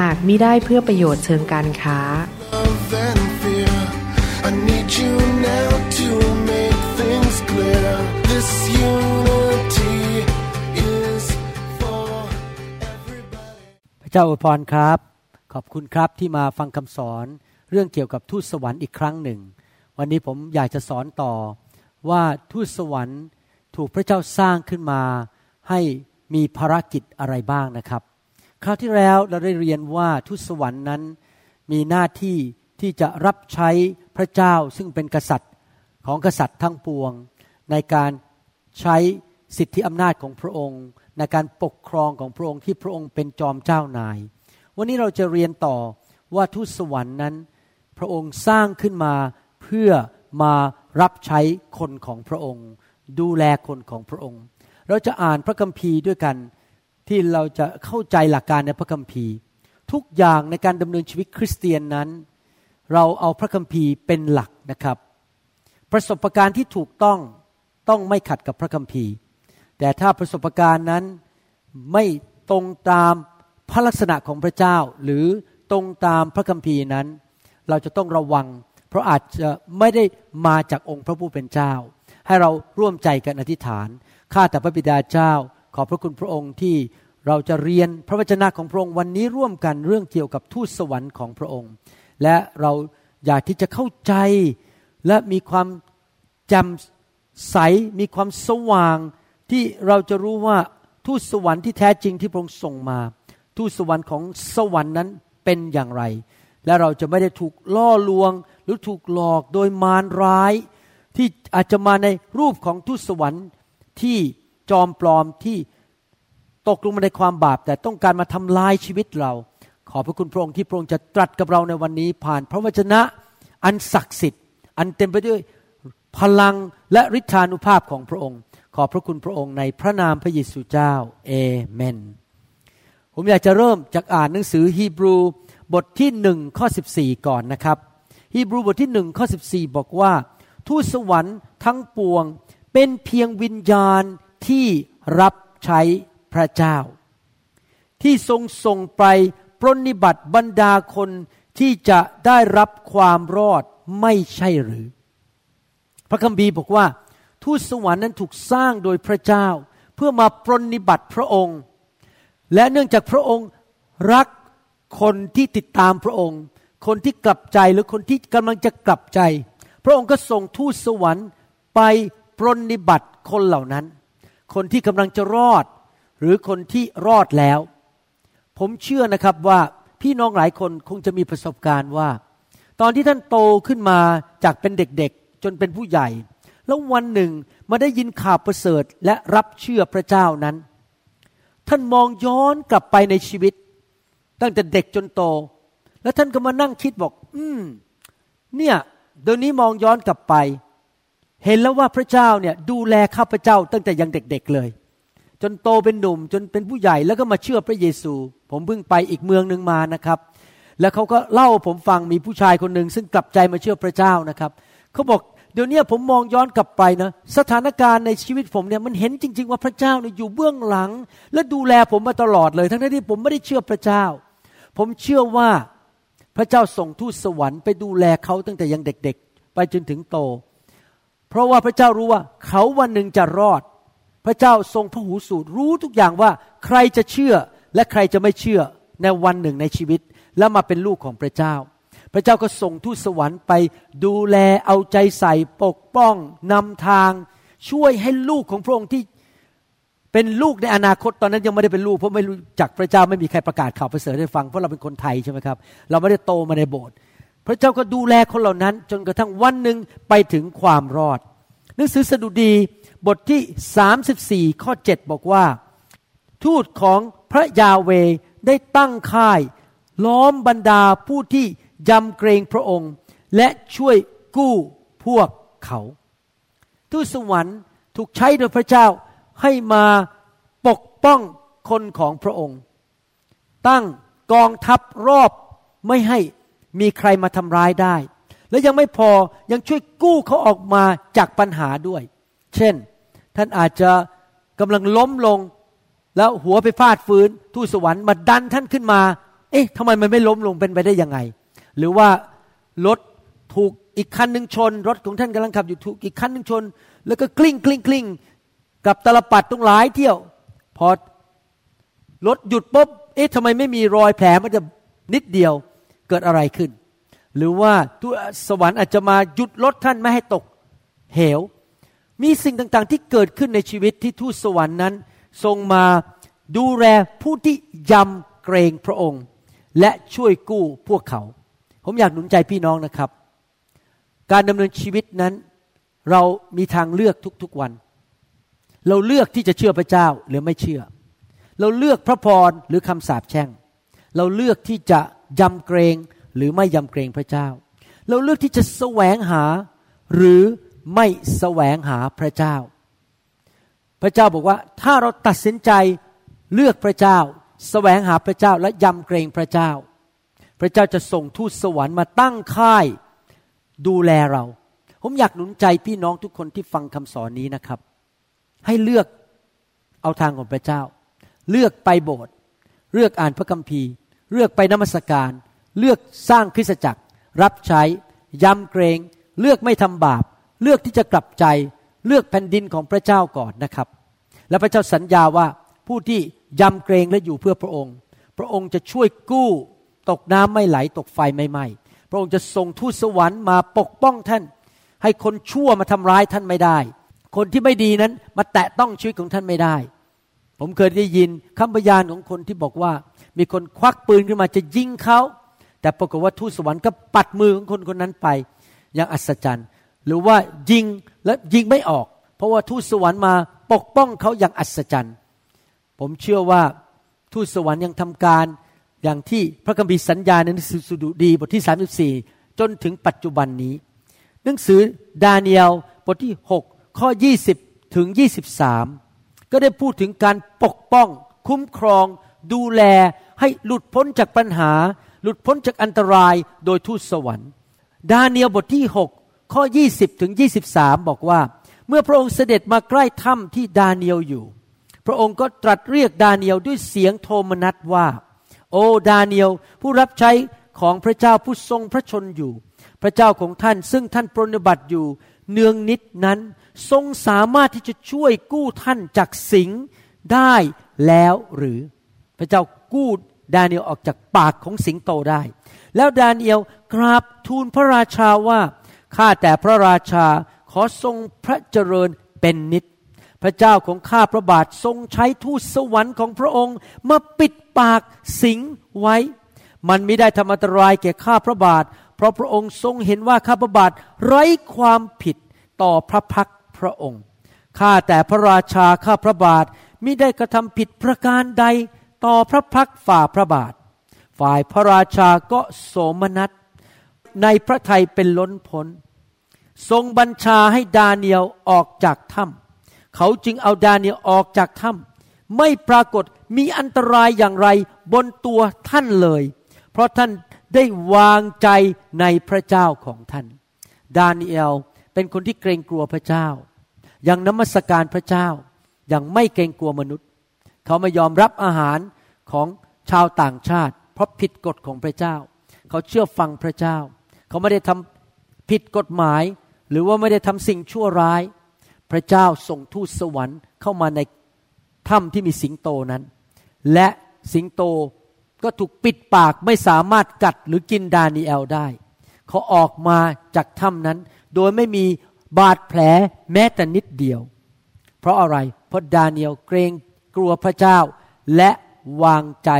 หากมิได้เพื่อประโยชน์เชิงการค้า พระเจ้าอวยพรครับ ขอบคุณครับที่มาฟังคำสอนเรื่องเกี่ยวกับทูตสวรรค์อีกครั้งหนึ่ง วันนี้ผมอยากจะสอนต่อว่าทูตสวรรค์ถูกพระเจ้าสร้างขึ้นมาให้มีภารกิจอะไรบ้างนะครับ คราวที่แล้วเราได้เรียนว่าทูตสวรรค์นั้นมีหน้าที่ที่จะรับใช้พระเจ้าซึ่งเป็นกษัตริย์ของกษัตริย์ทั้งปวง ในการใช้สิทธิอำนาจของพระองค์ ในการปกครองของพระองค์ที่พระองค์เป็นจอมเจ้านาย วันนี้เราจะเรียนต่อว่าทูตสวรรค์นั้น พระองค์สร้างขึ้นมาเพื่อมารับใช้คนของพระองค์ ดูแลคนของพระองค์ เราจะอ่านพระคัมภีร์ด้วยกัน ที่เราจะเข้าใจหลักการในพระคัมภีร์ ทุกอย่างในการดำเนินชีวิตคริสเตียนนั้น เราเอาพระคัมภีร์เป็นหลักนะครับ ประสบการณ์ที่ถูกต้องต้องไม่ขัดกับพระคัมภีร์ แต่ถ้าประสบการณ์นั้นไม่ตรงตามพระลักษณะของพระเจ้า หรือตรงตามพระคัมภีร์นั้น เราจะต้องระวัง เพราะอาจจะไม่ได้มาจากองค์พระผู้เป็นเจ้า ให้เราร่วมใจกันอธิษฐานข้าแต่พระบิดาเจ้า ขอบพระคุณพระองค์ที่เราจะเรียนพระวจนะของพระองค์วันนี้ร่วมกันเรื่องเกี่ยวกับทูตสวรรค์ของพระองค์ และเราอยากที่จะเข้าใจและมีความจำใสมีความสว่างที่เราจะรู้ว่าทูตสวรรค์ที่แท้จริงที่พระองค์ส่งมา ทูตสวรรค์ของสวรรค์นั้นเป็นอย่างไร และเราจะไม่ได้ถูกล่อลวงหรือถูกหลอกโดยมารร้าย ที่อาจจะมาในรูปของทูตสวรรค์ที่ จอมปลอมที่ตกลงมาในความบาป แต่ต้องการมาทำลายชีวิตเรา ขอพระคุณพระองค์ที่พระองค์จะตรัสกับเราในวันนี้ ผ่านพระวจนะอันศักดิ์สิทธิ์ อันเต็มไปด้วยพลังและฤทธานุภาพของพระองค์ ขอบพระคุณพระองค์ในพระนามพระเยซูเจ้าเอเมน ผมอยากจะเริ่มจากอ่านหนังสือฮีบรูบทที่หนึ่งข้อ14ก่อนนะครับฮีบรูบทที่หนึ่งข้อ14บอกว่า ทูตสวรรค์ทั้งปวงเป็นเพียงวิญญาณ ที่รับใช้พระเจ้า ที่ทรงส่งไปปรนนิบัติบรรดาคนที่จะได้รับความรอดไม่ใช่หรือ พระคัมภีร์บอกว่า ทูตสวรรค์นั้นถูกสร้างโดยพระเจ้า เพื่อมาปรนนิบัติพระองค์ และเนื่องจากพระองค์รักคนที่ติดตามพระองค์ คนที่กลับใจหรือคนที่กำลังจะกลับใจ พระองค์ก็ส่งทูตสวรรค์ไปปรนนิบัติคนเหล่านั้น คนที่กำลังจะรอด หรือคนที่รอดแล้ว ผมเชื่อนะครับว่าพี่น้องหลายคนคงจะมีประสบการณ์ว่า ตอนที่ท่านโตขึ้นมาจากเป็นเด็กๆ จนเป็นผู้ใหญ่ แล้ววันหนึ่งมาได้ยินข่าวประเสริฐและรับเชื่อพระเจ้านั้น ท่านมองย้อนกลับไปในชีวิต ตั้งแต่เด็กจนโต แล้วท่านก็มานั่งคิดบอก อืม เนี่ยเดี๋ยวนี้มองย้อนกลับไป เห็นแล้วว่าพระเจ้าเนี่ยดูแลข้าพเจ้าตั้งแต่ยังเด็กๆเลย จนโตเป็นหนุ่มจนเป็นผู้ใหญ่แล้วก็มาเชื่อพระเยซู ผมเพิ่งไปอีกเมืองหนึ่งมานะครับ แล้วเขาก็เล่าผมฟังมีผู้ชายคนหนึ่งซึ่งกลับใจมาเชื่อพระเจ้านะครับเขาบอกเดี๋ยวนี้ผมมองย้อนกลับไปนะสถานการณ์ในชีวิตผมเนี่ยมันเห็นจริง ๆ ว่าพระเจ้าเนี่ยอยู่เบื้องหลัง และดูแลผมมาตลอดเลย ทั้งที่ผมไม่ได้เชื่อพระเจ้า ผมเชื่อว่าพระเจ้าส่งทูตสวรรค์ไปดูแลเขาตั้งแต่ยังเด็กๆ ไปจนถึงโต เพราะว่าพระเจ้ารู้ว่าเขาวันหนึ่งจะรอด พระเจ้าทรงพระหูสูตรรู้ทุกอย่างว่าใครจะเชื่อและใครจะไม่เชื่อในวันหนึ่งในชีวิต แล้วมาเป็นลูกของพระเจ้า พระเจ้าก็ส่งทูตสวรรค์ไปดูแลเอาใจใส่ปกป้องนำทาง ช่วยให้ลูกของพระองค์ที่เป็นลูกในอนาคตตอนนั้นยังไม่ได้เป็นลูกเพราะไม่รู้จักพระเจ้าไม่มีใครประกาศข่าวประเสริฐให้ฟังเพราะเราเป็นคนไทยใช่ไหมครับ เราไม่ได้โตมาในโบสถ์ พระเจ้าก็ดูแลคนเหล่านั้น จนกระทั่งวันหนึ่งไปถึงความรอด หนังสือสดุดีบทที่ 34 ข้อ 7 บอกว่า ทูตของพระยาเวได้ตั้งค่าย ล้อมบรรดาผู้ที่ยำเกรงพระองค์ และช่วยกู้พวกเขา ทูตสวรรค์ถูกใช้โดยพระเจ้าให้มาปกป้องคนของพระองค์ ตั้งกองทัพรอบไม่ให้ มีใครมาทำร้ายได้ และยังไม่พอยังช่วยกู้เขาออกมาจากปัญหาด้วย เช่น ท่านอาจจะกำลังล้มลง แล้วหัวไปฟาดฟื้นทูตสวรรค์มาดันท่านขึ้นมา เอ๊ะทำไมมันไม่ล้มลงเป็นไปได้ยังไง หรือว่ารถถูกอีกคันหนึ่งชน รถของท่านกำลังขับอยู่ถูกอีกคันหนึ่งชน แล้วก็กลิ้งกลิ้งกลิ้งกับตลปัดตรงหลายเที่ยว พอรถหยุดปุ๊บเอ๊ะทำไมไม่มีรอยแผลมันจะนิดเดียว เกิดอะไรขึ้น หรือว่าทูตสวรรค์อาจจะมาหยุดรถท่านไม่ให้ตกเหว มีสิ่งต่างๆที่เกิดขึ้นในชีวิตที่ทูตสวรรค์นั้น ทรงมาดูแลผู้ที่ยำเกรงพระองค์ และช่วยกู้พวกเขา ผมอยากหนุนใจพี่น้องนะครับ การดำเนินชีวิตนั้นเรามีทางเลือกทุกๆวัน เราเลือกที่จะเชื่อพระเจ้าหรือไม่เชื่อ เราเลือกพระพรหรือคำสาปแช่ง เราเลือกที่จะ ยำเกรงหรือไม่ยำเกรงพระเจ้า เราเลือกที่จะแสวงหาหรือไม่แสวงหาพระเจ้า พระเจ้าบอกว่าถ้าเราตัดสินใจเลือกพระเจ้า แสวงหาพระเจ้าและยำเกรงพระเจ้า พระเจ้าจะส่งทูตสวรรค์มาตั้งค่ายดูแลเรา ผมอยากหนุนใจพี่น้องทุกคนที่ฟังคำสอนนี้นะครับ ให้เลือกเอาทางของพระเจ้า เลือกไปโบสถ์เลือกอ่านพระคัมภีร์ เลือกไปนมัสการ เลือกสร้างคริสตจักร รับใช้ยำเกรง เลือกไม่ทำบาป เลือกที่จะกลับใจ เลือกแผ่นดินของพระเจ้าก่อนนะครับ และพระเจ้าสัญญาว่าผู้ที่ยำเกรงและอยู่เพื่อพระองค์ พระองค์จะช่วยกู้ตกน้ำไม่ไหลตกไฟไม่ไหม้พระองค์จะส่งทูตสวรรค์มาปกป้องท่าน ให้คนชั่วมาทำร้ายท่านไม่ได้ คนที่ไม่ดีนั้นมาแตะต้องชีวิตของท่านไม่ได้ ผมเคยได้ยินคำพยานของคนที่บอกว่า มีคนควักปืนขึ้นมาจะยิงเขา แต่ปรากฏว่าทูตสวรรค์ก็ปัดมือของคนคนนั้นไป อย่างอัศจรรย์ หรือว่ายิงและยิงไม่ออก เพราะว่าทูตสวรรค์มาปกป้องเขาอย่างอัศจรรย์ ผมเชื่อว่าทูตสวรรค์ยังทำการอย่างที่พระคัมภีร์สัญญาในหนังสือสดุดีบทที่ 34 จนถึงปัจจุบันนี้ หนังสือดาเนียลบทที่ 6 ข้อ 20 ถึง 23 ก็ได้พูดถึงการปกป้อง คุ้มครอง ดูแลให้หลุดพ้นจากปัญหา หลุดพ้นจากอันตรายโดยทูตสวรรค์ ดาเนียลบทที่ 6 ข้อ 20 ถึง 23 บอกว่า เมื่อพระองค์เสด็จมาใกล้ถ้ำที่ดาเนียลอยู่ พระองค์ก็ตรัสเรียกดาเนียลด้วยเสียงโทมนัสว่า โอ้ดาเนียลผู้รับใช้ของพระเจ้าผู้ทรงพระชนอยู่ พระเจ้าของท่านซึ่งท่านปรนนิบัติอยู่ เนืองนิดนั้น ทรงสามารถที่จะช่วยกู้ท่านจากสิงได้แล้วหรือ พระเจ้ากู้ดาเนียลออกจากปากของสิงโตได้ แล้วดาเนียลกราบทูลพระราชาว่าข้าแต่พระราชาขอทรงพระเจริญเป็นนิด พระเจ้าของข้าพระบาททรงใช้ทูตสวรรค์ของพระองค์ มาปิดปากสิงไว้ มันไม่ได้ทำอันตรายแก่ข้าพระบาท เพราะพระองค์ทรงเห็นว่าข้าพระบาทไร้ความผิดต่อพระพักตร์ พระองค์ ข้าแต่พระราชาข้าพระบาทมิได้กระทำผิดประการใดต่อพระพักฝ่าพระบาท ฝ่ายพระราชาก็โสมนัสในพระทัยเป็นล้นพ้น ทรงบัญชาให้ดาเนียลออกจากถ้ำเขาจึงเอาดาเนียลออกจากถ้ำไม่ปรากฏมีอันตรายอย่างไรบนตัวท่านเลย เพราะท่านได้วางใจในพระเจ้าของท่าน ดาเนียล เป็นคนที่เกรงกลัวพระเจ้า ยังนมัสการพระเจ้า ยังไม่เกรงกลัวมนุษย์ เขาไม่ยอมรับอาหารของชาวต่างชาติ เพราะผิดกฎของพระเจ้า เขาเชื่อฟังพระเจ้า เขาไม่ได้ทำผิดกฎหมาย หรือว่าไม่ได้ทำสิ่งชั่วร้าย พระเจ้าส่งทูตสวรรค์เข้ามาในถ้ำที่มีสิงโตนั้น และสิงโตก็ถูกปิดปากไม่สามารถกัดหรือกินดานีเอลได้ เขาออกมาจากถ้ำนั้น โดยไม่มีบาดแผลแม้แต่นิดเดียว เพราะอะไร เพราะดาเนียลเกรงกลัวพระเจ้า และวางใจ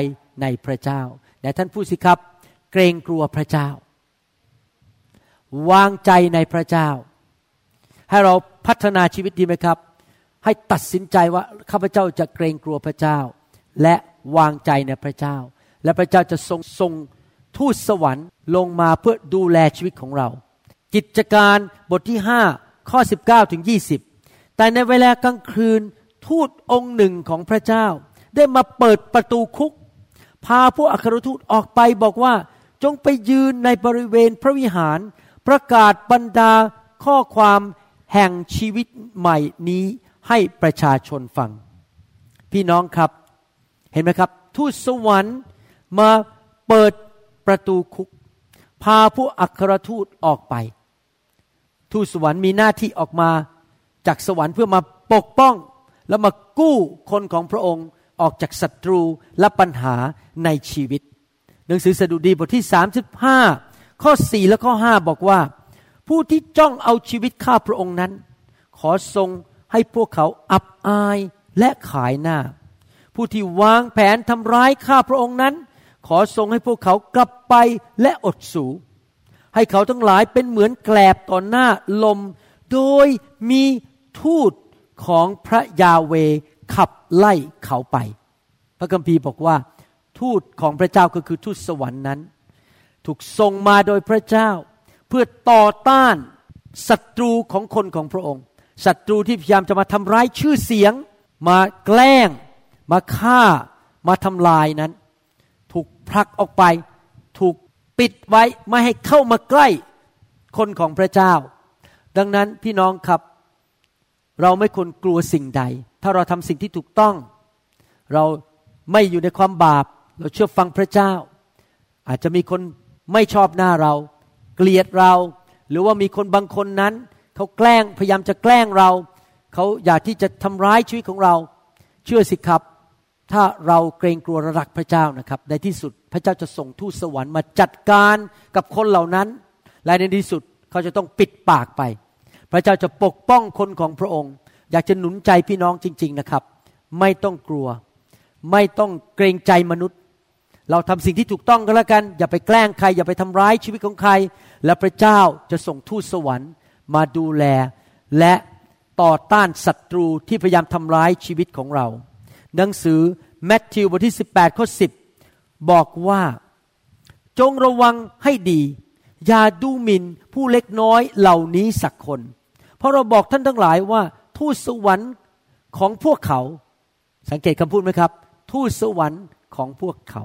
ในพระเจ้าแต่ท่านพูดสิครับ เกรงกลัวพระเจ้า วางใจในพระเจ้า ให้เราพัฒนาชีวิตดีไหมครับ ให้ตัดสินใจว่าข้าพเจ้าจะเกรงกลัวพระเจ้า และวางใจในพระเจ้า และพระเจ้าจะทรงทรงทูตสวรรค์ลงมาเพื่อดูแลชีวิตของเรา กิจการบทที่5ข้อ 19ถึง20 แต่ในเวลากลางคืนทูตองค์หนึ่งของพระเจ้า ได้มาเปิดประตูคุก พาผู้อัครทูตออกไปบอกว่าจงไปยืนในบริเวณพระวิหาร ประกาศบรรดาข้อความแห่งชีวิตใหม่นี้ให้ประชาชนฟัง พี่น้องครับเห็นไหมครับ ทูตสวรรค์มาเปิดประตูคุก พาผู้อัครทูตออกไป ทูตสวรรค์มีหน้าที่ออกมาจากสวรรค์เพื่อมาปกป้อง แล้วมากู้คนของพระองค์ออกจากศัตรูและปัญหาในชีวิต หนังสือสดุดีบทที่ 35 ข้อ 4 และข้อ 5 บอกว่า ผู้ที่จ้องเอาชีวิตข้าพระองค์นั้น ขอทรงให้พวกเขาอับอายและขายหน้า ผู้ที่วางแผนทำร้ายข้าพระองค์นั้น ขอทรงให้พวกเขากลับไปและอดสู ให้เขาทั้งหลายเป็นเหมือนแกลบต่อหน้าลม โดยมีทูตของพระยาเวขับไล่เขาไป พระคัมภีร์บอกว่า ทูตของพระเจ้าก็คือทูตสวรรค์นั้น ถูกส่งมาโดยพระเจ้า เพื่อต่อต้านศัตรูของคนของพระองค์ศัตรูที่พยายามจะมาทำร้ายชื่อเสียง มาแกล้ง มาฆ่า มาทำลายนั้น ถูกผลักออกไป ถูก ปิดไว้ไม่ให้เข้ามาใกล้คนของพระเจ้า ดังนั้นพี่น้องครับ เราไม่ควรกลัวสิ่งใด ถ้าเราทำสิ่งที่ถูกต้อง เราไม่อยู่ในความบาป เราเชื่อฟังพระเจ้า อาจจะมีคนไม่ชอบหน้าเรา เกลียดเรา หรือว่ามีคนบางคนนั้น เขาแกล้งพยายามจะแกล้งเรา เขาอยากที่จะทำร้ายชีวิตของเรา เชื่อสิครับ ถ้าเราเกรงกลัวรักพระเจ้านะครับ ในที่สุดพระเจ้าจะส่งทูตสวรรค์มาจัดการกับคนเหล่านั้น และในที่สุดเขาจะต้องปิดปากไป พระเจ้าจะปกป้องคนของพระองค์ อยากจะหนุนใจพี่น้องจริง ๆนะครับ ไม่ต้องกลัว ไม่ต้องเกรงใจมนุษย์ เราทำสิ่งที่ถูกต้องก็แล้วกัน อย่าไปแกล้งใคร อย่าไปทำร้ายชีวิตของใคร และพระเจ้าจะส่งทูตสวรรค์มาดูแล และต่อต้านศัตรูที่พยายามทำร้ายชีวิตของเรา หนังสือแมทธิวบทที่ 18 ข้อ 10 บอกว่า จงระวังให้ดี อย่าดูหมิ่นผู้เล็กน้อยเหล่านี้สักคน เพราะเราบอกท่านทั้งหลายว่า ทูตสวรรค์ของพวกเขา สังเกตคำพูดไหมครับ ทูตสวรรค์ของพวกเขา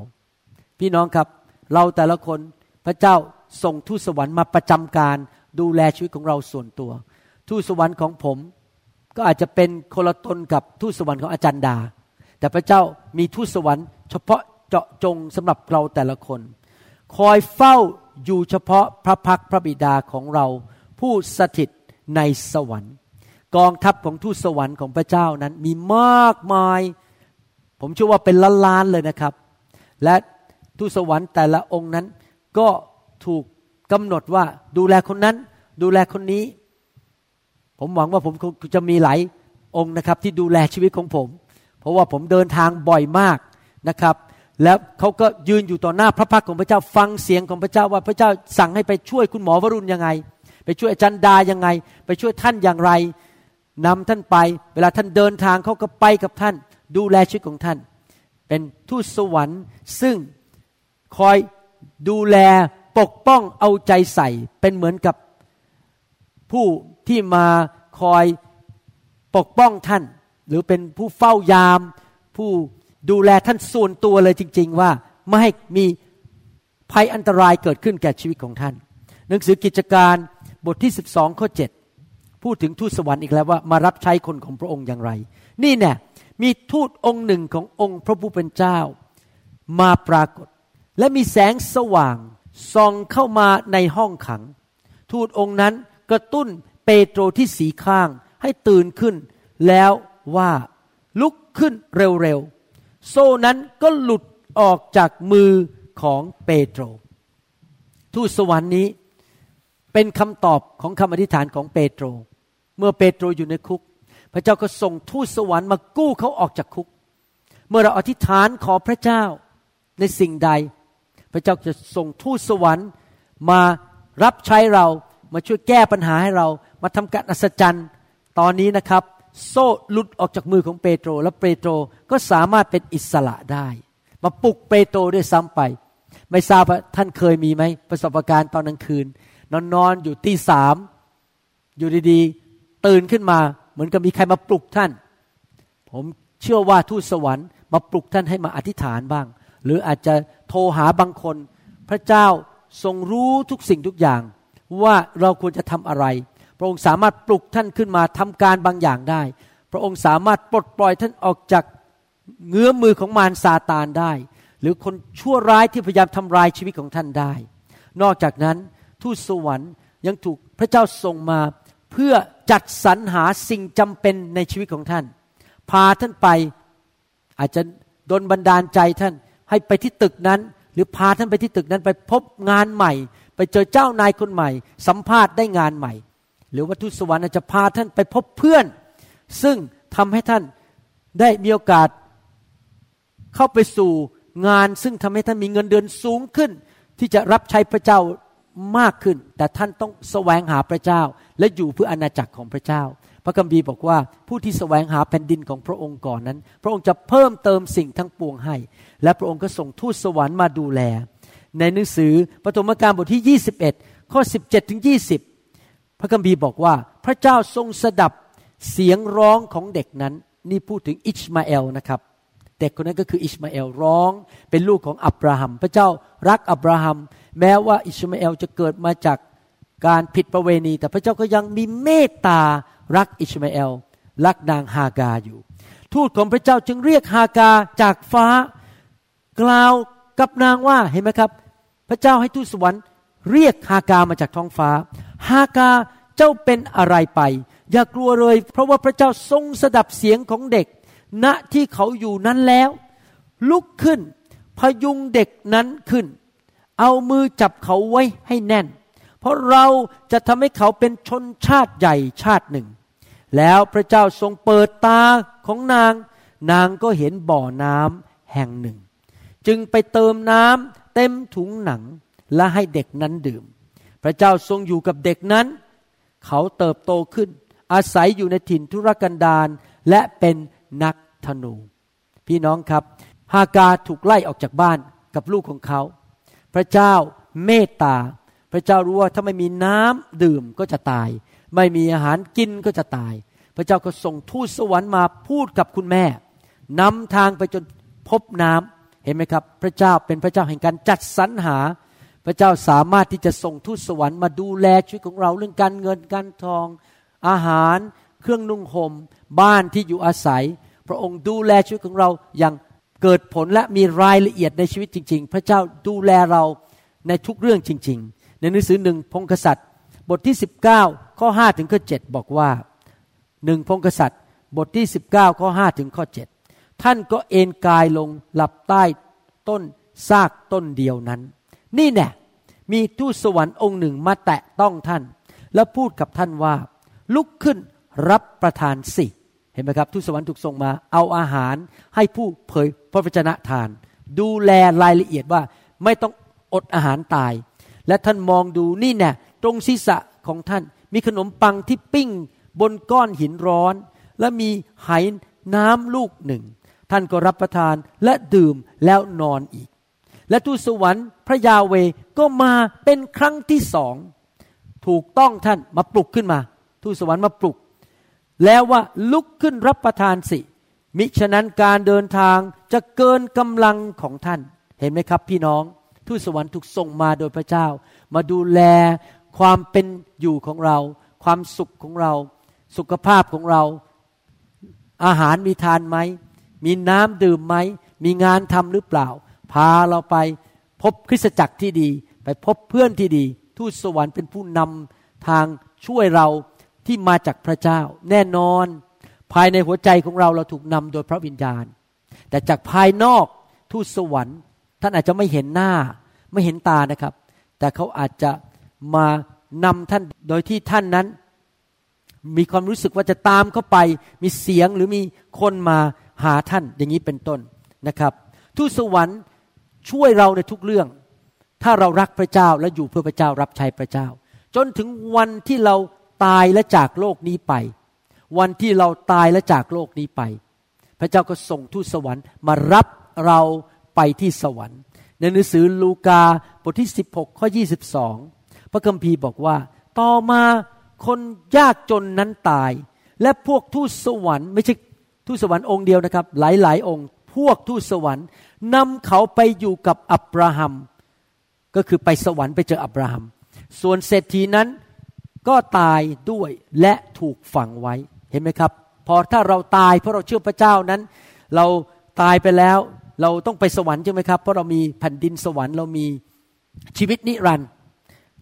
พี่น้องครับ เราแต่ละคนพระเจ้าส่งทูตสวรรค์มาประจำการดูแลชีวิตของเราส่วนตัว ทูตสวรรค์ของผม ก็อาจจะเป็นคนละตนกับทูตสวรรค์ของอาจารย์ดา แต่พระเจ้ามีทูตสวรรค์เฉพาะเจาะจงสำหรับเราแต่ละคน คอยเฝ้าอยู่เฉพาะพระพักพระบิดาของเรา ผู้สถิตในสวรรค์ กองทัพของทูตสวรรค์ของพระเจ้านั้นมีมากมาย ผมเชื่อว่าเป็นล้านๆเลยนะครับ และทูตสวรรค์แต่ละองค์นั้นก็ถูกกำหนดว่าดูแลคนนั้น ดูแลคนนี้ ผมหวังว่าผมจะมีหลายองค์นะครับ ที่ดูแลชีวิตของผม เพราะว่าผมเดินทางบ่อยมากนะครับ แล้วเขาก็ยืนอยู่ต่อหน้าพระพักของพระเจ้าฟังเสียงของพระเจ้าว่าพระเจ้าสั่งให้ไปช่วยคุณหมอวรุณยังไง ไปช่วยอาจารย์ดายังไง ไปช่วยท่านอย่างไรนำท่านไป เวลาท่านเดินทางเขาก็ไปกับท่าน ดูแลชีวิตของท่าน เป็นทูตสวรรค์ซึ่งคอยดูแลปกป้องเอาใจใส่ เป็นเหมือนกับผู้ที่มาคอยปกป้องท่าน หรือเป็นผู้เฝ้ายาม ผู้ดูแลท่านส่วนตัวเลยจริง ๆ ว่าไม่ให้มีภัยอันตรายเกิดขึ้นแก่ชีวิตของท่าน หนังสือกิจการบทที่ 12 ข้อ 7 พูดถึงทูตสวรรค์อีกแล้วว่ามารับใช้คนของพระองค์อย่างไร นี่เนี่ยมีทูตองค์หนึ่งขององค์พระผู้เป็นเจ้า มาปรากฏ และมีแสงสว่างส่องเข้ามาในห้องขัง ทูตองค์นั้นกระตุ้นเปโตรที่สีข้างให้ตื่นขึ้น แล้ว ว่าลุกขึ้นเร็วๆ โซ่นั้นก็หลุดออกจากมือของเปโตร ทูตสวรรค์นี้เป็นคำตอบของคำอธิษฐานของเปโตร เมื่อเปโตรอยู่ในคุก พระเจ้าก็ส่งทูตสวรรค์มากู้เขาออกจากคุก เมื่อเราอธิษฐานขอพระเจ้าในสิ่งใด พระเจ้าจะส่งทูตสวรรค์มารับใช้เรามาช่วยแก้ปัญหาให้เรามาทำการอัศจรรย์ ตอนนี้นะครับ โซ่หลุดออกจากมือของเปโตร และเปโตรก็สามารถเป็นอิสระได้ มาปลุกเปโตรด้วยซ้ำไป ไม่ทราบว่าท่านเคยมีไหมประสบการณ์ตอนกลางคืน นอนนอนอยู่ตีสามอยู่ดีๆ ตื่นขึ้นมา เหมือนกับมีใครมาปลุกท่าน ผมเชื่อว่าทูตสวรรค์มาปลุกท่านให้มาอธิษฐานบ้าง หรืออาจจะโทรหาบางคน พระเจ้าทรงรู้ทุกสิ่งทุกอย่าง ว่าเราควรจะทำอะไร ระองค์สามารถปลุกท่านขึ้นมาทำการบางอย่างได้ พระองค์สามารถปลดปล่อยท่านออกจากเงื้อมือของมารซาตานได้ หรือคนชั่วร้ายที่พยายามทำลายชีวิตของท่านได้ นอกจากนั้นทูตสวรรค์ยังถูกพระเจ้าส่งมาเพื่อจัดสรรหาสิ่งจำเป็นในชีวิตของท่าน พาท่านไปอาจจะดนบันดาลใจท่านให้ไปที่ตึกนั้น หรือพาท่านไปที่ตึกนั้นไปพบงานใหม่ ไปเจอเจ้านายคนใหม่ สัมภาษณ์ได้งานใหม่ หรือว่าทูตสวรรค์อาจจะพาท่านไปพบเพื่อน ซึ่งทำให้ท่านได้มีโอกาสเข้าไปสู่งาน ซึ่งทำให้ท่านมีเงินเดือนสูงขึ้น ที่จะรับใช้พระเจ้ามากขึ้น แต่ท่านต้องแสวงหาพระเจ้า และอยู่เพื่ออาณาจักรของพระเจ้า พระคัมภีร์บอกว่าผู้ที่แสวงหาแผ่นดินของพระองค์ก่อนนั้น พระองค์จะเพิ่มเติมสิ่งทั้งปวงให้ และพระองค์ก็ส่งทูตสวรรค์มาดูแล ในหนังสือปฐมกาลบทที่ 21 ข้อ 17ถึง20 พระคัมภีร์บอกว่า พระเจ้าทรงสดับเสียงร้องของเด็กนั้น นี่พูดถึงอิชมาเอลนะครับ เด็กคนนั้นก็คืออิชมาเอลร้อง เป็นลูกของอับราฮัม พระเจ้ารักอับราฮัม แม้ว่าอิชมาเอลจะเกิดมาจากการผิดประเวณี แต่พระเจ้าก็ยังมีเมตตารักอิชมาเอลรักนางฮากาอยู่ ทูตของพระเจ้าจึงเรียกฮากาจากฟ้ากล่าวกับนางว่าเห็นไหมครับ พระเจ้าให้ทูตสวรรค์ เรียกฮากามาจากท้องฟ้า ฮากาเจ้าเป็นอะไรไป อย่ากลัวเลย เพราะว่าพระเจ้าทรงสดับเสียงของเด็ก ณที่เขาอยู่นั้นแล้ว ลุกขึ้น พยุงเด็กนั้นขึ้น เอามือจับเขาไว้ให้แน่น เพราะเราจะทำให้เขาเป็นชนชาติใหญ่ชาติหนึ่ง แล้วพระเจ้าทรงเปิดตาของนาง นางก็เห็นบ่อน้ำแห่งหนึ่ง จึงไปเติมน้ำเต็มถุงหนัง และให้เด็กนั้นดื่ม พระเจ้าทรงอยู่กับเด็กนั้น เขาเติบโตขึ้น อาศัยอยู่ในถิ่นทุรกันดารและเป็นนักธนู พี่น้องครับฮากาถูกไล่ออกจากบ้านกับลูกของเขา พระเจ้าเมตตา พระเจ้ารู้ว่าถ้าไม่มีน้ำดื่มก็จะตาย ไม่มีอาหารกินก็จะตาย พระเจ้าก็ส่งทูตสวรรค์มาพูดกับคุณแม่นำทางไปจนพบน้ำเห็นไหมครับ พระเจ้าเป็นพระเจ้าแห่งการจัดสรรหา พระเจ้าสามารถที่จะส่งทูตสวรรค์มาดูแลชีวิตของเราเรื่องการเงินการทอง อาหาร เครื่องนุ่งหม่มบ้านที่อยู่อาศัย พระองค์ดูแลชีวิตของเราอย่างเกิดผลและมีรายละเอียดในชีวิตจริง ๆ พระเจ้าดูแลเราในทุกเรื่องจริง ๆ ในหนังสือหนึ่งพงกษัตริย์ บทที่ 19 ข้อ5ถึงข้อ7บอกว่าหนึ่งพงกษัตริย์ บทที่ 19 ข้อ5ถึงข้อ7ท่านก็เอนกายลงหลับใต้ต้นซากต้นเดียวนั้น นี่แน่มีทูตสวรรค์องค์หนึ่งมาแตะต้องท่าน แล้วพูดกับท่านว่า ลุกขึ้นรับประทานสิเห็นไหมครับทูตสวรรค์ถูกส่งมา เอาอาหารให้ผู้เผยพระวจนะทาน ดูแลรายละเอียดว่าไม่ต้องอดอาหารตาย และท่านมองดูนี่แน่ตรงศีรษะของท่าน มีขนมปังที่ปิ้งบนก้อนหินร้อน และมีไหน้ำลูกหนึ่ง ท่านก็รับประทานและดื่มแล้วนอนอีก และทูตสวรรค์พระยาเวก็มาเป็นครั้งที่สอง ถูกต้องท่านมาปลุกขึ้นมา ทูตสวรรค์มาปลุก แล้วว่าลุกขึ้นรับประทานสิ มิฉะนั้นการเดินทางจะเกินกำลังของท่าน เห็นไหมครับพี่น้อง ทูตสวรรค์ถูกส่งมาโดยพระเจ้า มาดูแลความเป็นอยู่ของเรา ความสุขของเรา สุขภาพของเรา อาหารมีทานไหม มีน้ำดื่มไหม มีงานทำหรือเปล่า พาเราไปพบคริสตจักรที่ดี ไปพบเพื่อนที่ดี ทูตสวรรค์เป็นผู้นำทางช่วยเราที่มาจากพระเจ้า แน่นอน ภายในหัวใจของเราเราถูกนำโดยพระวิญญาณ แต่จากภายนอกทูตสวรรค์ ท่านอาจจะไม่เห็นหน้าไม่เห็นตานะครับ แต่เขาอาจจะมานำท่านโดยที่ท่านนั้น มีความรู้สึกว่าจะตามเข้าไป มีเสียงหรือมีคนมาหาท่านอย่างนี้เป็นต้นนะครับ ทูตสวรรค์ ช่วยเราในทุกเรื่อง ถ้าเรารักพระเจ้าและอยู่เพื่อพระเจ้ารับใช้พระเจ้า จนถึงวันที่เราตายและจากโลกนี้ไป วันที่เราตายและจากโลกนี้ไป พระเจ้าก็ส่งทูตสวรรค์มารับเราไปที่สวรรค์ ในหนังสือลูกาบทที่ 16 ข้อ 22 พระคัมภีร์บอกว่า ต่อมาคนยากจนนั้นตาย และพวกทูตสวรรค์ไม่ใช่ทูตสวรรค์องค์เดียวนะครับ หลายๆ องค์ พวกทูตสวรรค์ นำเขาไปอยู่กับอับราฮัม ก็คือไปสวรรค์ไปเจออับราฮัม ส่วนเศรษฐีนั้นก็ตายด้วยและถูกฝังไว้ เห็นไหมครับ พอถ้าเราตายเพราะเราเชื่อพระเจ้านั้น เราตายไปแล้ว เราต้องไปสวรรค์ใช่ไหมครับ เพราะเรามีแผ่นดินสวรรค์เรามีชีวิตนิรันดร์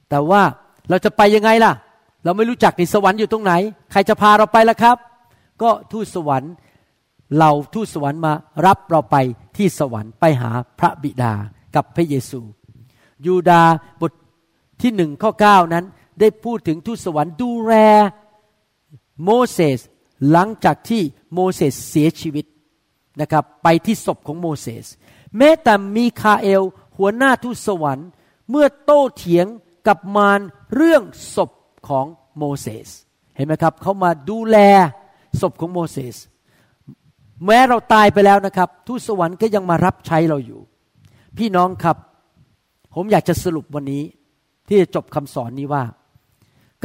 แต่ว่าเราจะไปยังไงล่ะ เราไม่รู้จักในสวรรค์อยู่ตรงไหน ใครจะพาเราไปล่ะครับ ก็ทูตสวรรค์ เราทูตสวรรค์มารับเราไปที่สวรรค์ไปหาพระบิดากับพระเยซู ยูดาบทที่หนึ่งข้อเก้านั้นได้พูดถึงทูตสวรรค์ดูแลโมเสสหลังจากที่โมเสสเสียชีวิตนะครับไปที่ศพของโมเสสแม้แต่มีคาเอลหัวหน้าทูตสวรรค์ เมื่อโต้เถียงกับมารเรื่องศพของโมเสสเห็นไหมครับเขามาดูแลศพของโมเสส แม้เราตายไปแล้วนะครับ ทูตสวรรค์ก็ยังมารับใช้เราอยู่ พี่น้องครับ ผมอยากจะสรุปวันนี้ ที่จะจบคำสอนนี้ว่า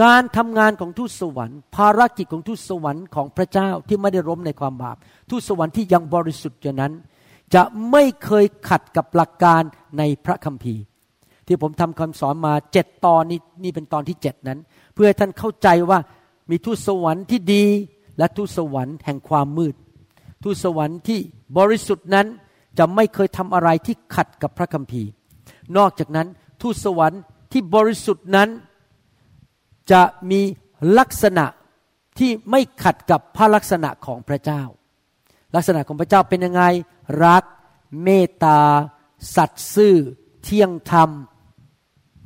การทำงานของทูตสวรรค์ ภารกิจของทูตสวรรค์ของพระเจ้าที่ไม่ได้ล้มในความบาป ทูตสวรรค์ที่ยังบริสุทธิ์อยู่นั้น จะไม่เคยขัดกับหลักการในพระคัมภีร์ ที่ผมทำคำสอนมาเจ็ดตอนนี้นี่เป็นตอนที่เจ็ดนั้น เพื่อให้ท่านเข้าใจว่ามีทูตสวรรค์ที่ดีและทูตสวรรค์แห่งความมืด ทูตสวรรค์ที่บริสุทธิ์นั้นจะไม่เคยทำอะไรที่ขัดกับพระคัมภีร์ นอกจากนั้นทูตสวรรค์ที่บริสุทธิ์นั้น จะมีลักษณะที่ไม่ขัดกับพระลักษณะของพระเจ้า ลักษณะของพระเจ้าเป็นยังไง รัก เมตตา สัตย์ซื่อ เที่ยงธรรม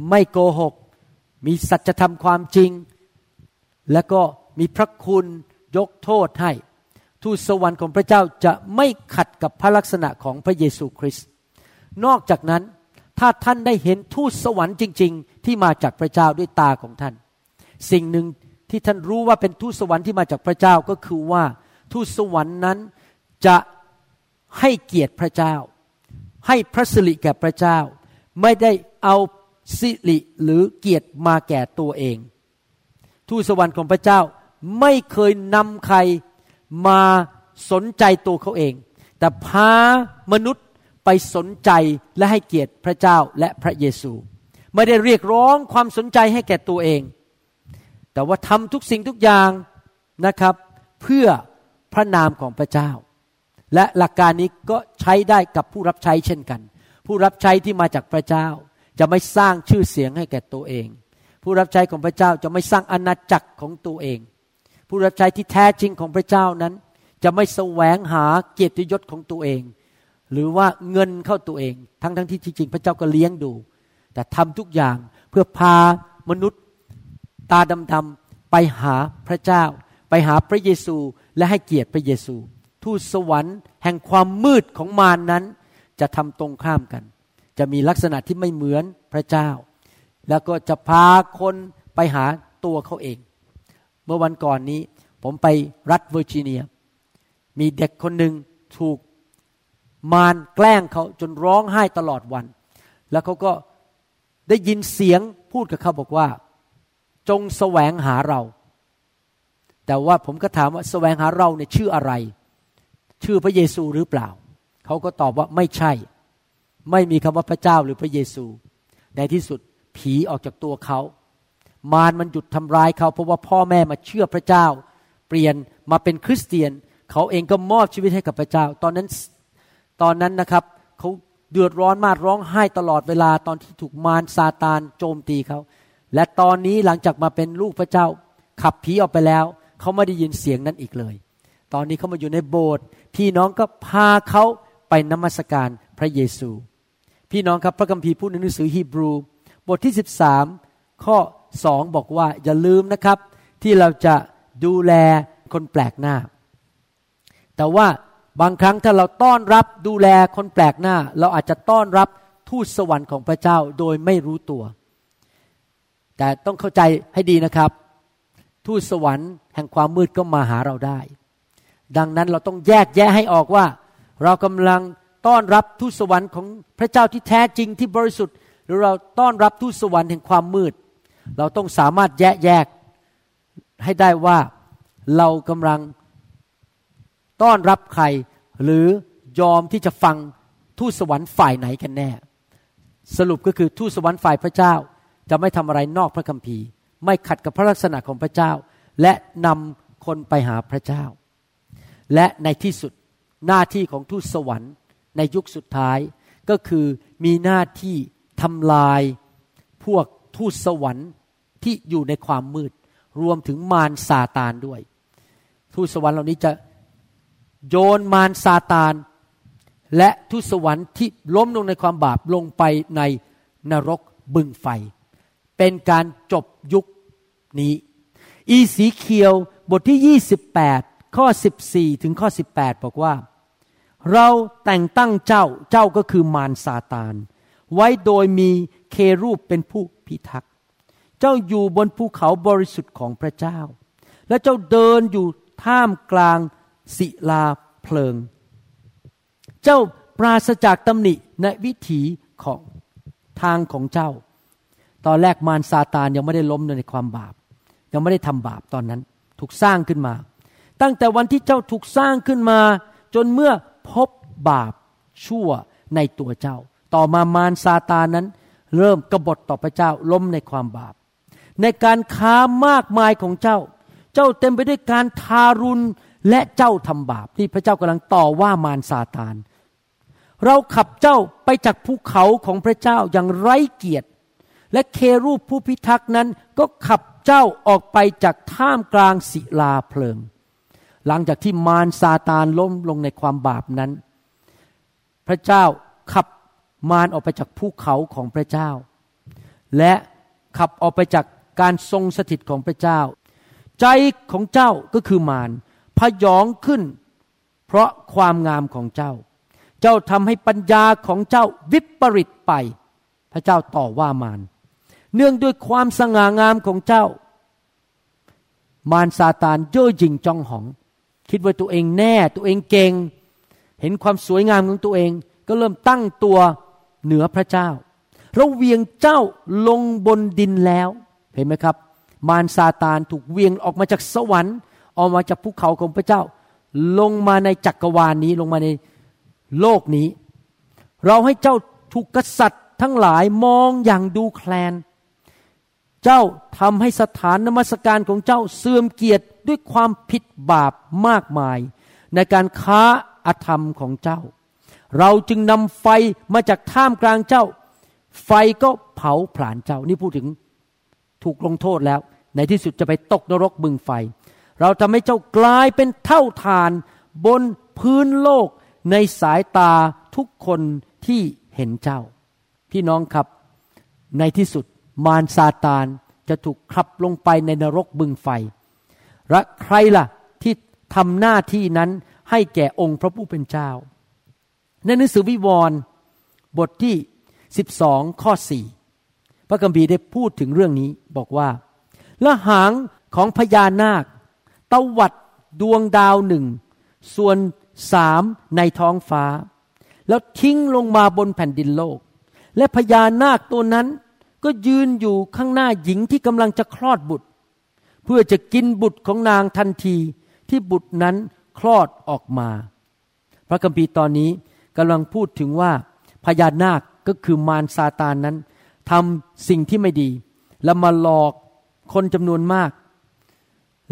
ไม่โกหก มีสัจธรรมความจริง แล้วก็มีพระคุณยกโทษให้ ทูตสวรรค์ของพระเจ้าจะไม่ขัดกับพระลักษณะของพระเยซูคริสต์นอกจากนั้นถ้าท่านได้เห็นทูตสวรรค์จริง ๆ ที่มาจากพระเจ้าด้วยตาของท่าน สิ่งหนึ่งที่ท่านรู้ว่าเป็นทูตสวรรค์ที่มาจากพระเจ้าก็คือว่าทูตสวรรค์นั้นจะให้เกียรติพระเจ้า ให้พระสิริแก่พระเจ้า ไม่ได้เอาสิริหรือเกียรติมาแก่ตัวเอง ทูตสวรรค์ของพระเจ้าไม่เคยนำใคร มาสนใจตัวเขาเอง แต่พามนุษย์ไปสนใจและให้เกียรติพระเจ้าและพระเยซู ไม่ได้เรียกร้องความสนใจให้แก่ตัวเอง แต่ว่าทำทุกสิ่งทุกอย่างนะครับ เพื่อพระนามของพระเจ้า และหลักการนี้ก็ใช้ได้กับผู้รับใช้เช่นกัน ผู้รับใช้ที่มาจากพระเจ้า จะไม่สร้างชื่อเสียงให้แก่ตัวเอง ผู้รับใช้ของพระเจ้าจะไม่สร้างอาณาจักรของตัวเอง ผู้รับใช้ที่แท้จริงของพระเจ้านั้น จะไม่แสวงหาเกียรติยศของตัวเอง หรือว่าเงินเข้าตัวเอง ทั้งทั้งที่จริงๆพระเจ้าก็เลี้ยงดู แต่ทำทุกอย่างเพื่อพามนุษย์ตาดำๆไปหาพระเจ้า ไปหาพระเยซูและให้เกียรติพระเยซู ทูตสวรรค์แห่งความมืดของมารนนั้น จะทำตรงข้ามกัน จะมีลักษณะที่ไม่เหมือนพระเจ้า แล้วก็จะพาคนไปหาตัวเขาเอง เมื่อวันก่อนนี้ ผมไปรัฐเวอร์จิเนีย มีเด็กคนหนึ่งถูกมารแกล้งเขาจนร้องไห้ตลอดวัน แล้วเขาก็ได้ยินเสียงพูดกับเขาบอกว่า จงแสวงหาเรา แต่ว่าผมก็ถามว่าแสวงหาเราเนี่ยชื่ออะไร ชื่อพระเยซูหรือเปล่า เขาก็ตอบว่าไม่ใช่ ไม่มีคำว่าพระเจ้าหรือพระเยซู ในที่สุดผีออกจากตัวเขา มารมันหยุดทำร้ายเขา เพราะว่าพ่อแม่มาเชื่อพระเจ้า เปลี่ยนมาเป็นคริสเตียน เขาเองก็มอบชีวิตให้กับพระเจ้า ตอนนั้นตอนนั้นนะครับเขาเดือดร้อนมากร้องไห้ตลอดเวลาตอนที่ถูกมารซาตานโจมตีเขา และตอนนี้หลังจากมาเป็นลูกพระเจ้า ขับผีออกไปแล้ว เขาไม่ได้ยินเสียงนั้นอีกเลย ตอนนี้เขามาอยู่ในโบสถ์พี่น้องก็พาเขาไปนมัสการพระเยซู พี่น้องครับพระคัมภีร์พูดในหนังสือฮีบรู บทที่ 13 ข้อ สองบอกว่าอย่าลืมนะครับ ที่เราจะดูแลคนแปลกหน้า แต่ว่าบางครั้งถ้าเราต้อนรับดูแลคนแปลกหน้า เราอาจจะต้อนรับทูตสวรรค์ของพระเจ้าโดยไม่รู้ตัว แต่ต้องเข้าใจให้ดีนะครับ ทูตสวรรค์แห่งความมืดก็มาหาเราได้ ดังนั้นเราต้องแยกแยะให้ออกว่า เรากำลังต้อนรับทูตสวรรค์ของพระเจ้าที่แท้จริงที่บริสุทธิ์ หรือเราต้อนรับทูตสวรรค์แห่งความมืด เราต้องสามารถแยกแยกให้ได้ว่าเรากำลังต้อนรับใคร หรือยอมที่จะฟังทูตสวรรค์ฝ่ายไหนกันแน่ สรุปก็คือทูตสวรรค์ฝ่ายพระเจ้าจะไม่ทำอะไรนอกพระคัมภีร์ ไม่ขัดกับพระลักษณะของพระเจ้า และนำคนไปหาพระเจ้า และในที่สุดหน้าที่ของทูตสวรรค์ ในยุคสุดท้ายก็คือมีหน้าที่ทำลายพวกทูตสวรรค์ ที่อยู่ในความมืด รวมถึงมารซาตานด้วย ทูตสวรรค์เหล่านี้จะโยนมารซาตาน และทูตสวรรค์ที่ล้มลงในความบาปลงไปในนรกบึงไฟ เป็นการจบยุคนี้ อีสีเคียวบทที่ 28 ข้อ 14 ถึงข้อ 18 บอกว่า เราแต่งตั้งเจ้าเจ้าก็คือมารซาตาน ไว้โดยมีเครูปเป็นผู้พิทักษ์ เจ้าอยู่บนภูเขาบริสุทธิ์ของพระเจ้า และเจ้าเดินอยู่ท่ามกลางศิลาเพลิง เจ้าปราศจากตำหนิในวิถีของทางของเจ้า ตอนแรกมารซาตานยังไม่ได้ล้มในความบาป ยังไม่ได้ทำบาปตอนนั้น ถูกสร้างขึ้นมา ตั้งแต่วันที่เจ้าถูกสร้างขึ้นมา จนเมื่อพบบาปชั่วในตัวเจ้า ต่อมามารซาตานนั้น เริ่มกบฏต่อพระเจ้าล้มในความบาป ในการค้ามากมายของเจ้า เจ้าเต็มไปด้วยการทารุณและเจ้าทำบาปที่พระเจ้ากำลังต่อว่ามารซาตาน เราขับเจ้าไปจากภูเขาของพระเจ้าอย่างไร้เกียรติ และเครูปผู้พิทักษ์นั้นก็ขับเจ้าออกไปจากท่ามกลางศิลาเพลิง หลังจากที่มารซาตานล้มลงในความบาปนั้น พระเจ้าขับมารออกไปจากภูเขาของพระเจ้า และขับออกไปจาก การทรงสถิตของพระเจ้า ใจของเจ้าก็คือมารพยองขึ้น เพราะความงามของเจ้า เจ้าทำให้ปัญญาของเจ้าวิปริตไป พระเจ้าต่อว่ามารเนื่องด้วยความสง่างามของเจ้า มารซาตานเย่อหยิ่งจองหอง คิดว่าตัวเองแน่ ตัวเองเก่ง เห็นความสวยงามของตัวเอง ก็เริ่มตั้งตัวเหนือพระเจ้าเราเวียงเจ้าลงบนดินแล้ว เห็นไหมครับ มารซาตานถูกเวียงออกมาจากสวรรค์ ออกมาจากภูเขาของพระเจ้า ลงมาในจักรวาลนี้ลงมาในโลกนี้ เราให้เจ้าถูกกษัตริย์ทั้งหลายมองอย่างดูแคลน เจ้าทำให้สถานนมัสการของเจ้าเสื่อมเกียรติด้วยความผิดบาปมากมาย ในการค้าอธรรมของเจ้า เราจึงนำไฟมาจากท่ามกลางเจ้า ไฟก็เผาผลาญเจ้า นี่พูดถึง ถูกลงโทษแล้ว ในที่สุดจะไปตกนรกบึงไฟ เราทำให้เจ้ากลายเป็นเท่าทานบนพื้นโลกในสายตาทุกคนที่เห็นเจ้า พี่น้องครับ ในที่สุดมารซาตานจะถูกขับลงไปในนรกบึงไฟ และใครล่ะที่ทำหน้าที่นั้นให้แก่องค์พระผู้เป็นเจ้า ในหนังสือวิวรณ์บทที่ 12 ข้อ 4 พระคัมภีร์ได้พูดถึงเรื่องนี้บอกว่า และหางของพญานาคตวัดดวงดาวหนึ่ง ส่วนสามในท้องฟ้า แล้วทิ้งลงมาบนแผ่นดินโลก และพญานาคตัวนั้นก็ยืนอยู่ข้างหน้าหญิงที่กำลังจะคลอดบุตร เพื่อจะกินบุตรของนางทันทีที่บุตรนั้นคลอดออกมา พระคัมภีร์ตอนนี้กำลังพูดถึงว่าพญานาคก็คือมารซาตานนั้น ทำสิ่งที่ไม่ดี แล้วมาหลอกคนจำนวนมาก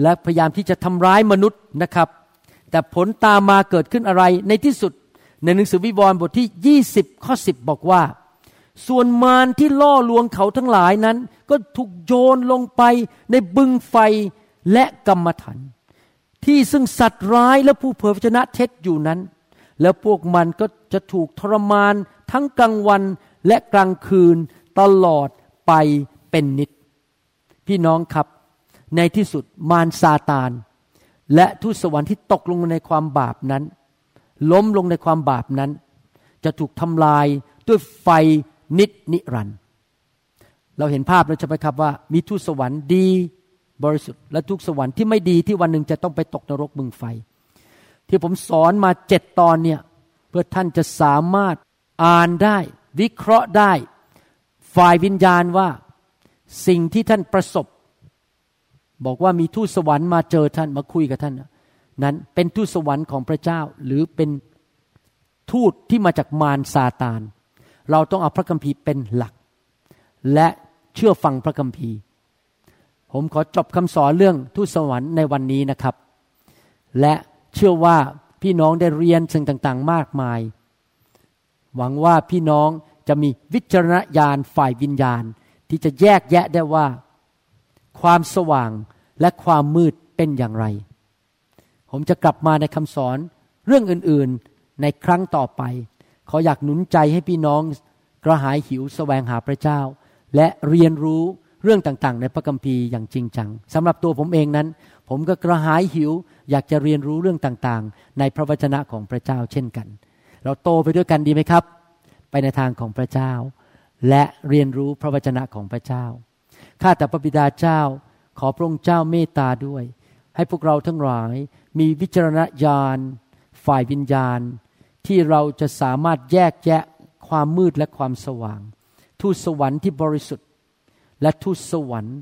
และพยายามที่จะทำร้ายมนุษย์นะครับ แต่ผลตามมาเกิดขึ้นอะไรในที่สุดในหนังสือวิวรณ์บทที่ 20 ข้อ 10 บอกว่า ส่วนมารที่ล่อลวงเขาทั้งหลายนั้น ก็ถูกโยนลงไปในบึงไฟและกรรมฐานที่ซึ่งสัตว์ร้ายและผู้เผยพระชนะเท็จอยู่นั้น แล้วพวกมันก็จะถูกทรมานทั้งกลางวันและกลางคืน ตลอดไปเป็นนิด พี่น้องครับในที่สุดมารซาตาน และทูตสวรรค์ที่ตกลงในความบาปนั้น ล้มลงในความบาปนั้น จะถูกทำลายด้วยไฟนิดนิรันดร์เราเห็นภาพแล้วใช่ไหมครับว่า มีทูตสวรรค์ดีบริสุทธิ์และทุกสวรรค์ที่ไม่ดีที่วันหนึ่งจะต้องไปตกนรกมึงไฟ ที่ผมสอนมาเจ็ดตอนเนี่ยเพื่อท่านจะสามารถอ่านได้ วิเคราะห์ได้ ฝ่ายวิญญาณว่าสิ่งที่ท่านประสบ บอกว่ามีทูตสวรรค์มาเจอท่านมาคุยกับท่าน นั้นเป็นทูตสวรรค์ของพระเจ้าหรือเป็นทูตที่มาจากมารซาตาน เราต้องเอาพระคัมภีร์เป็นหลัก และเชื่อฟังพระคัมภีร์ ผมขอจบคำสอนเรื่องทูตสวรรค์ในวันนี้นะครับ และเชื่อว่าพี่น้องได้เรียนสิ่งต่างๆ มากมาย หวังว่าพี่น้อง จะมีวิจารณญาณฝ่ายวิญญาณ ที่จะแยกแยะได้ว่า ความสว่างและความมืดเป็นอย่างไร ผมจะกลับมาในคำสอนเรื่องอื่นๆในครั้งต่อไป ขออยากหนุนใจให้พี่น้องกระหายหิวแสวงหาพระเจ้า และเรียนรู้เรื่องต่างๆ ในพระคัมภีร์อย่างจริงจังสำหรับตัวผมเองนั้น ผมก็กระหายหิวอยากจะเรียนรู้เรื่องต่างๆ ในพระวจนะของพระเจ้าเช่นกัน เราโตไปด้วยกันดีไหมครับ ไปในทางของพระเจ้า และเรียนรู้พระวจนะของพระเจ้า ข้าแต่พระบิดาเจ้า ขอพระองค์เจ้าเมตตาด้วย ให้พวกเราทั้งหลายมีวิจารณญาณ ฝ่ายวิญญาณ ที่เราจะสามารถแยกแยะความมืดและความสว่าง ทูตสวรรค์ที่บริสุทธิ์ และทูตสวรรค์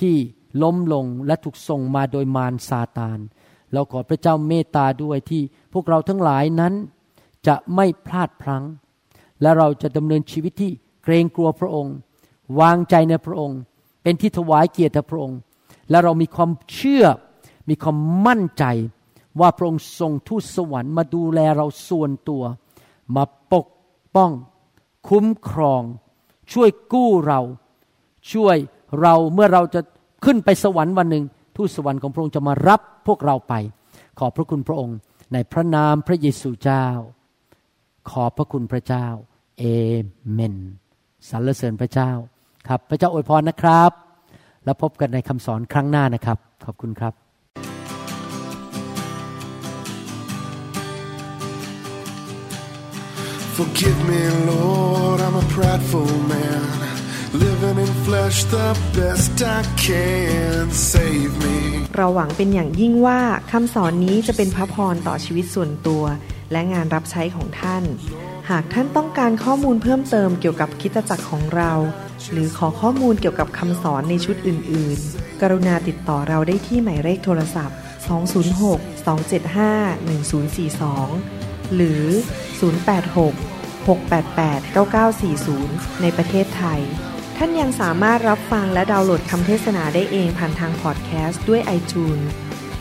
ที่ล้มลงและถูกส่งมาโดยมารซาตาน เราขอพระเจ้าเมตตาด้วยที่พวกเราทั้งหลายนั้นจะไม่พลาดพลั้ง และเราจะดำเนินชีวิตที่เกรงกลัวพระองค์ วางใจในพระองค์ เป็นที่ถวายเกียรติพระองค์ และเรามีความเชื่อ มีความมั่นใจ ว่าพระองค์ทรงทูตสวรรค์มาดูแลเราส่วนตัว มาปกป้อง คุ้มครอง ช่วยกู้เรา ช่วยเราเมื่อเราจะขึ้นไปสวรรค์วันหนึ่งทูตสวรรค์ของพระองค์จะมารับพวกเราไป ขอบพระคุณพระองค์ในพระนามพระเยซูเจ้า ขอบพระคุณพระเจ้าเอเมนสรรเสริญพระเจ้าครับ พระเจ้าอวยพรนะครับ แล้วพบกันในคำสอนครั้งหน้านะครับ ขอบคุณครับ Forgive me, Lord, I'm a prideful man. Living in flesh the best I can. Save me. เราหวังเป็นอย่างยิ่งว่าคำสอนนี้จะเป็นพระพรต่อชีวิตส่วนตัว และงานรับใช้ของท่าน หากท่านต้องการข้อมูลเพิ่มเติมเกี่ยวกับคิดจักรของเรา หรือขอข้อมูลเกี่ยวกับคำสอนในชุดอื่น ๆ กรุณาติดต่อเราได้ที่หมายเลขโทรศัพท์ 206 275 1042 หรือ 086 688 9940 ในประเทศไทย ท่านยังสามารถรับฟังและดาวน์โหลดคำเทศนาได้เองผ่านทางพอดแคสต์ด้วย iTunes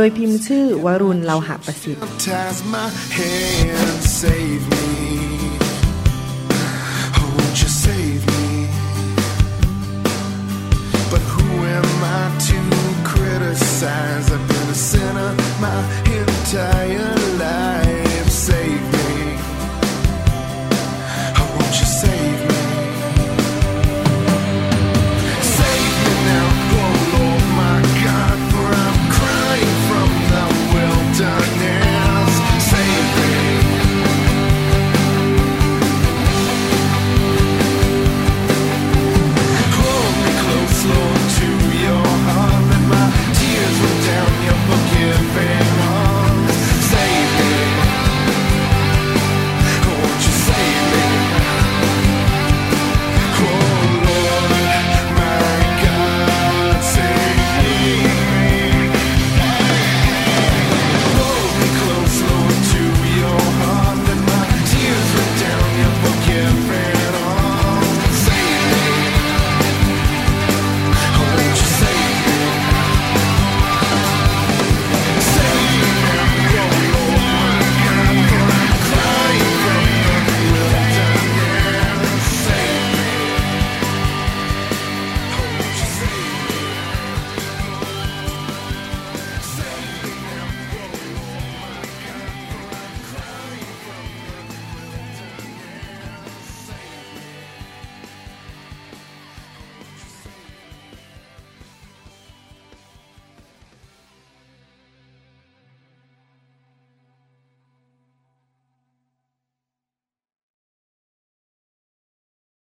โดยพิมพ์ชื่อวรุณเลาหะประสิทธิ์ I've been a sinner my entire